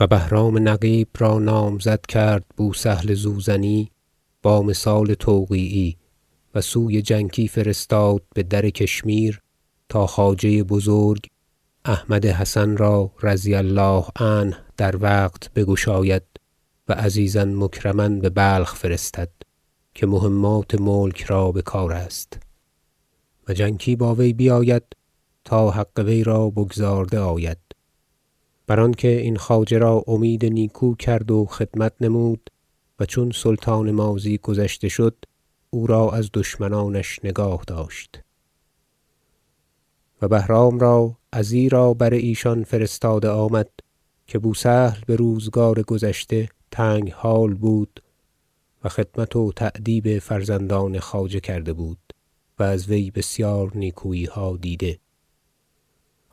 و بهرام نقیب را نامزد کرد بوسهل زوزنی با مثال توقیعی و سوی جنکی فرستاد بدر کشمیر تا خواجه بزرگ احمد حسن را رضی الله عنه در وقت بگشاید و عزیزا مکرما ببلخ فرستد که مهمات ملک را بکار است. و جنکی با وی بیاید تا حق وی را بگزارده آید. بر آنکه این خواجه را امید نیکو کرد و خدمت نمود و چون سلطان ماضی گذشته شد او را از دشمنانش نگاه داشت. و بهرام را ازیرا بر ایشان فرستاده آمد که بوسهل بروزگار گذشته تنگ حال بود و خدمت و تأدیب فرزندان خواجه کرده بود و از وی بسیار نیکوییها دیده.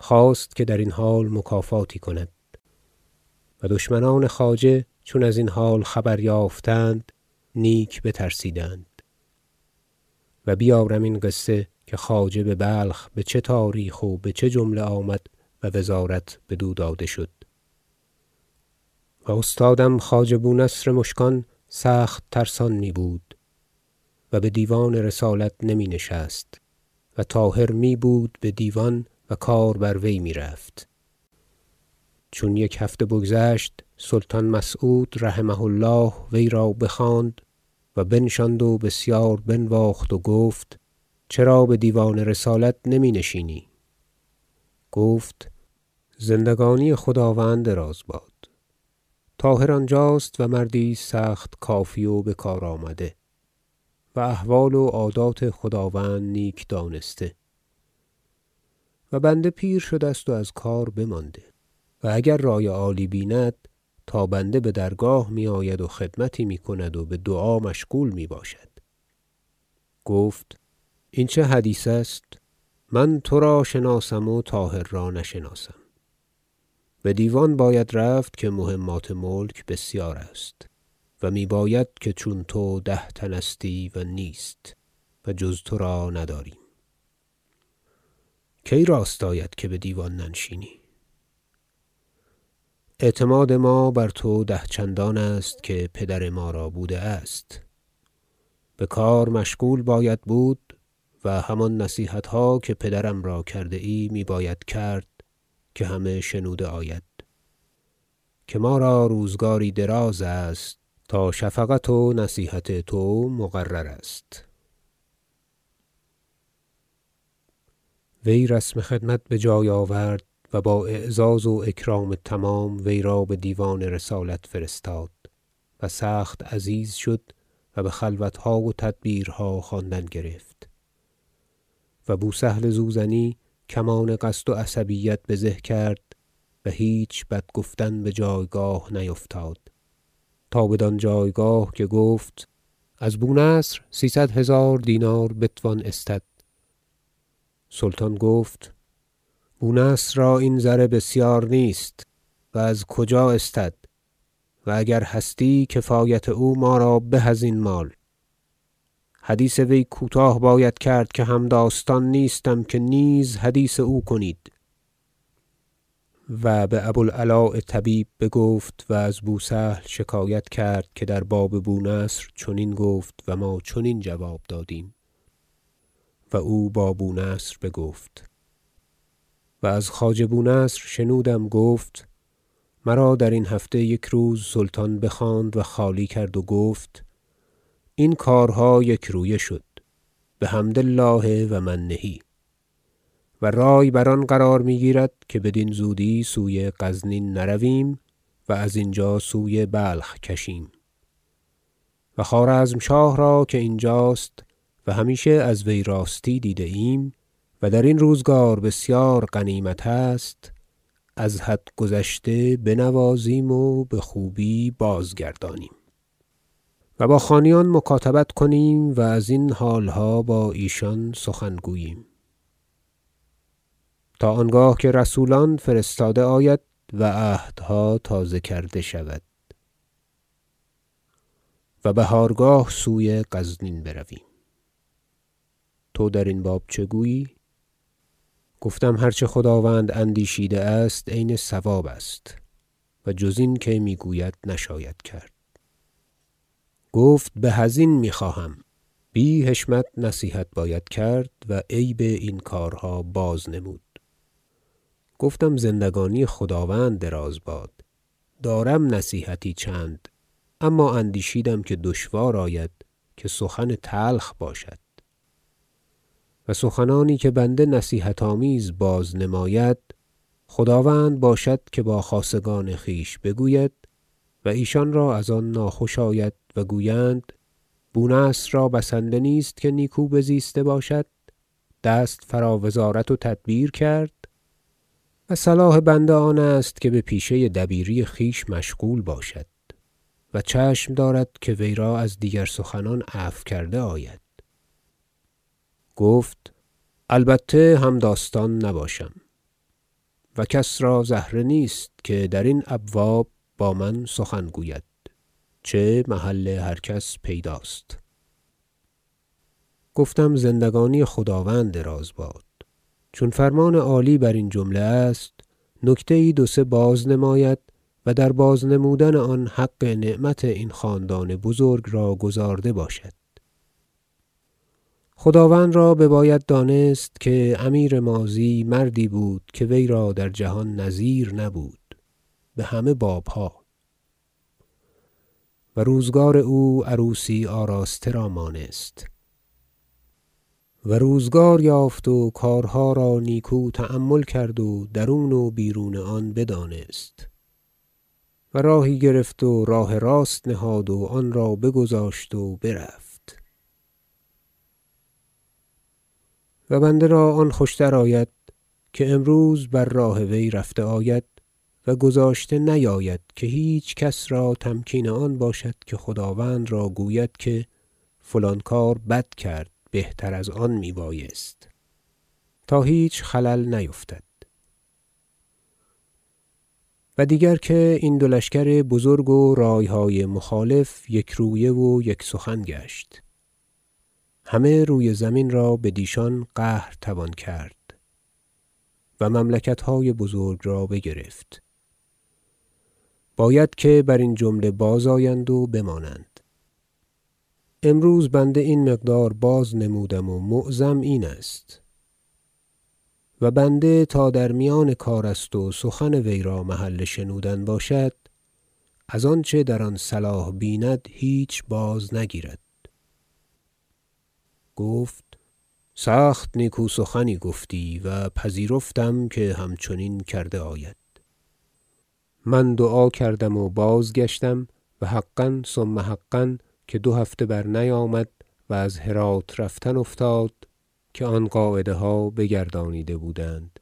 خواست که درین حال مکافاتی کند. و دشمنان خواجه چون ازین حال خبر یافتند نیک بترسیدند. و بیارم این قصه که خواجه ببلخ بچه تاریخ و بچه جمله آمد و وزارت بدو داده شد. و استادم خواجه بونصر مشکان سخت ترسان میبود و بدیوان رسالت نمی نشست و طاهر میبود بدیوان و کار بر وی می‌رفت. چون یک هفته بگذشت سلطان مسعود رحمه الله وی را بخواند و بنشاند و بسیار بنواخت و گفت چرا بدیوان رسالت نمی نشینی گفت زندگانی خداوند دراز باد. طاهر آنجاست و مردی است سخت کافی و بکار آمده و احوال و عادات خداوند نیک دانسته. و بنده پیر شده است و از کار بمانده و اگر رأی عالی بیند تا بنده بدرگاه میآید و خدمتی می‌کند و بدعا مشغول می‌باشد. گفت این چه حدیث است؟ من ترا شناسم و طاهر را نشناسم. بدیوان باید رفت که مهمات ملک بسیار است و میباید که چون تو ده تن استی و نیست و جز ترا نداریم. کی راست آید که بدیوان ننشینی؟ اعتماد ما بر تو ده چندان است که پدر ما را بوده است. بکار مشغول باید بود و همان نصیحتها که پدرم را کرده ای میباید کرد که همه شنوده آید. که ما را روزگاری دراز است تا شفقت و نصیحت تو مقرر است. وی رسم خدمت بجای آورد و با اعزاز و اکرام تمام وی را بدیوان رسالت فرستاد و سخت عزیز شد و بخلوتها و تدبیرها خواندن گرفت و بوسهل زوزنی کمان قصد و عصبیت بزه کرد و هیچ بد گفتن بجایگاه نیفتاد تا بدان جایگاه که گفت از بونصر سیصد هزار دینار بتوان استد سلطان گفت بونصر را این زر بسیار نیست و از کجا استد و اگر هستی کفایت او ما را به ازین مال؟ حدیث وی کوتاه باید کرد که همداستان نیستم که نیز حدیث او کنید. و بابو العلاء طبیب بگفت و از بوسهل شکایت کرد که در باب بونصر چنین گفت و ما چنین جواب دادیم. و او با بونصر بگفت. و از خواجه بونصر شنودم گفت مرا درین هفته یک روز سلطان بخواند و خالی کرد و گفت این کارها یکرویه شد بحمد الله و منه. و رأی بر آن قرار می‌گیرد که بدین زودی سوی غزنین نرویم و از اینجا سوی بلخ کشیم. و خوارزمشاه را که اینجاست و همیشه از وی راستی دیده ایم و درین روزگار بسیار غنیمت است از حد گذشته بنوازیم و بخوبی بازگردانیم. و با خانیان مکاتبت کنیم و ازین حالها با ایشان سخن گوییم. تا آنگاه که رسولان فرستاده آید و عهدها تازه کرده شود. و بهارگاه سوی غزنین برویم. تو درین باب چه گویی؟ گفتم هر چه خداوند اندیشیده است عین صواب است و جز این که می‌گوید نشاید کرد. گفت به ازین می‌خواهم. بی حشمت نصیحت باید کرد و عیب این کارها بازنمود گفتم زندگانی خداوند دراز باد. دارم نصیحتی چند اما اندیشیدم که دشوار آید که سخن تلخ باشد. و سخنانی که بنده نصیحت آمیز بازنماید خداوند باشد که با خاصگان خویش بگوید و ایشان را از آن ناخوش آید و گویند بونصر را بسنده نیست که نیکو بزیسته باشد دست فرا وزارت و تدبیر کرد و صلاح بنده آن است که به پیشه دبیری خویش مشغول باشد و چشم دارد که وی را از دیگر سخنان عفو کرده آید. گفت البته همداستان نباشم و کس را زهره نیست که درین ابواب با من سخن گوید چه محل هر کس پیداست. گفتم زندگانی خداوند دراز باد. چون فرمان عالی برین جمله است نکته یی دو سه بازنماید و در بازنمودن آن حق نعمت این خاندان بزرگ را گزارده باشد. خداوند را بباید دانست که امیر ماضی مردی بود که وی را در جهان نظیر نبود بهمه بابها. و روزگار او عروسی آراسته را مانست. و روزگار یافت و کارها را نیکو تأمل کرد و درون و بیرون آن بدانست. و راهی گرفت و راه راست نهاد و آن را بگذاشت و برفت. و بنده را آن خوشتر آید که امروز بر راه وی رفته آید و گذاشته نیاید که هیچ کس را تمکین آن باشد که خداوند را گوید که فلان کار بد کرد بهتر از آن میبایست تا هیچ خلل نیفتد. و دیگر که این دو لشکر بزرگ و رایهای مخالف یکرویه و یک سخن گشت. همه روی زمین را بدیشان قهر توان کرد و مملکتهای بزرگ را بگرفت. باید که برین جمله بازآیند و بمانند. امروز بنده این مقدار بازنمودم و معظم این است. و بنده تا در میان کار است و سخن وی را محل شنودن باشد از آنچه در آن صلاح بیند هیچ بازنگیرد گفت سخت نیکو سخنی گفتی و پذیرفتم که همچنین کرده آید. من دعا کردم و بازگشتم و حقا ثم حقا که دو هفته برنیامد و از هرات رفتن افتاد که آن قاعده ها بگردانیده بودند.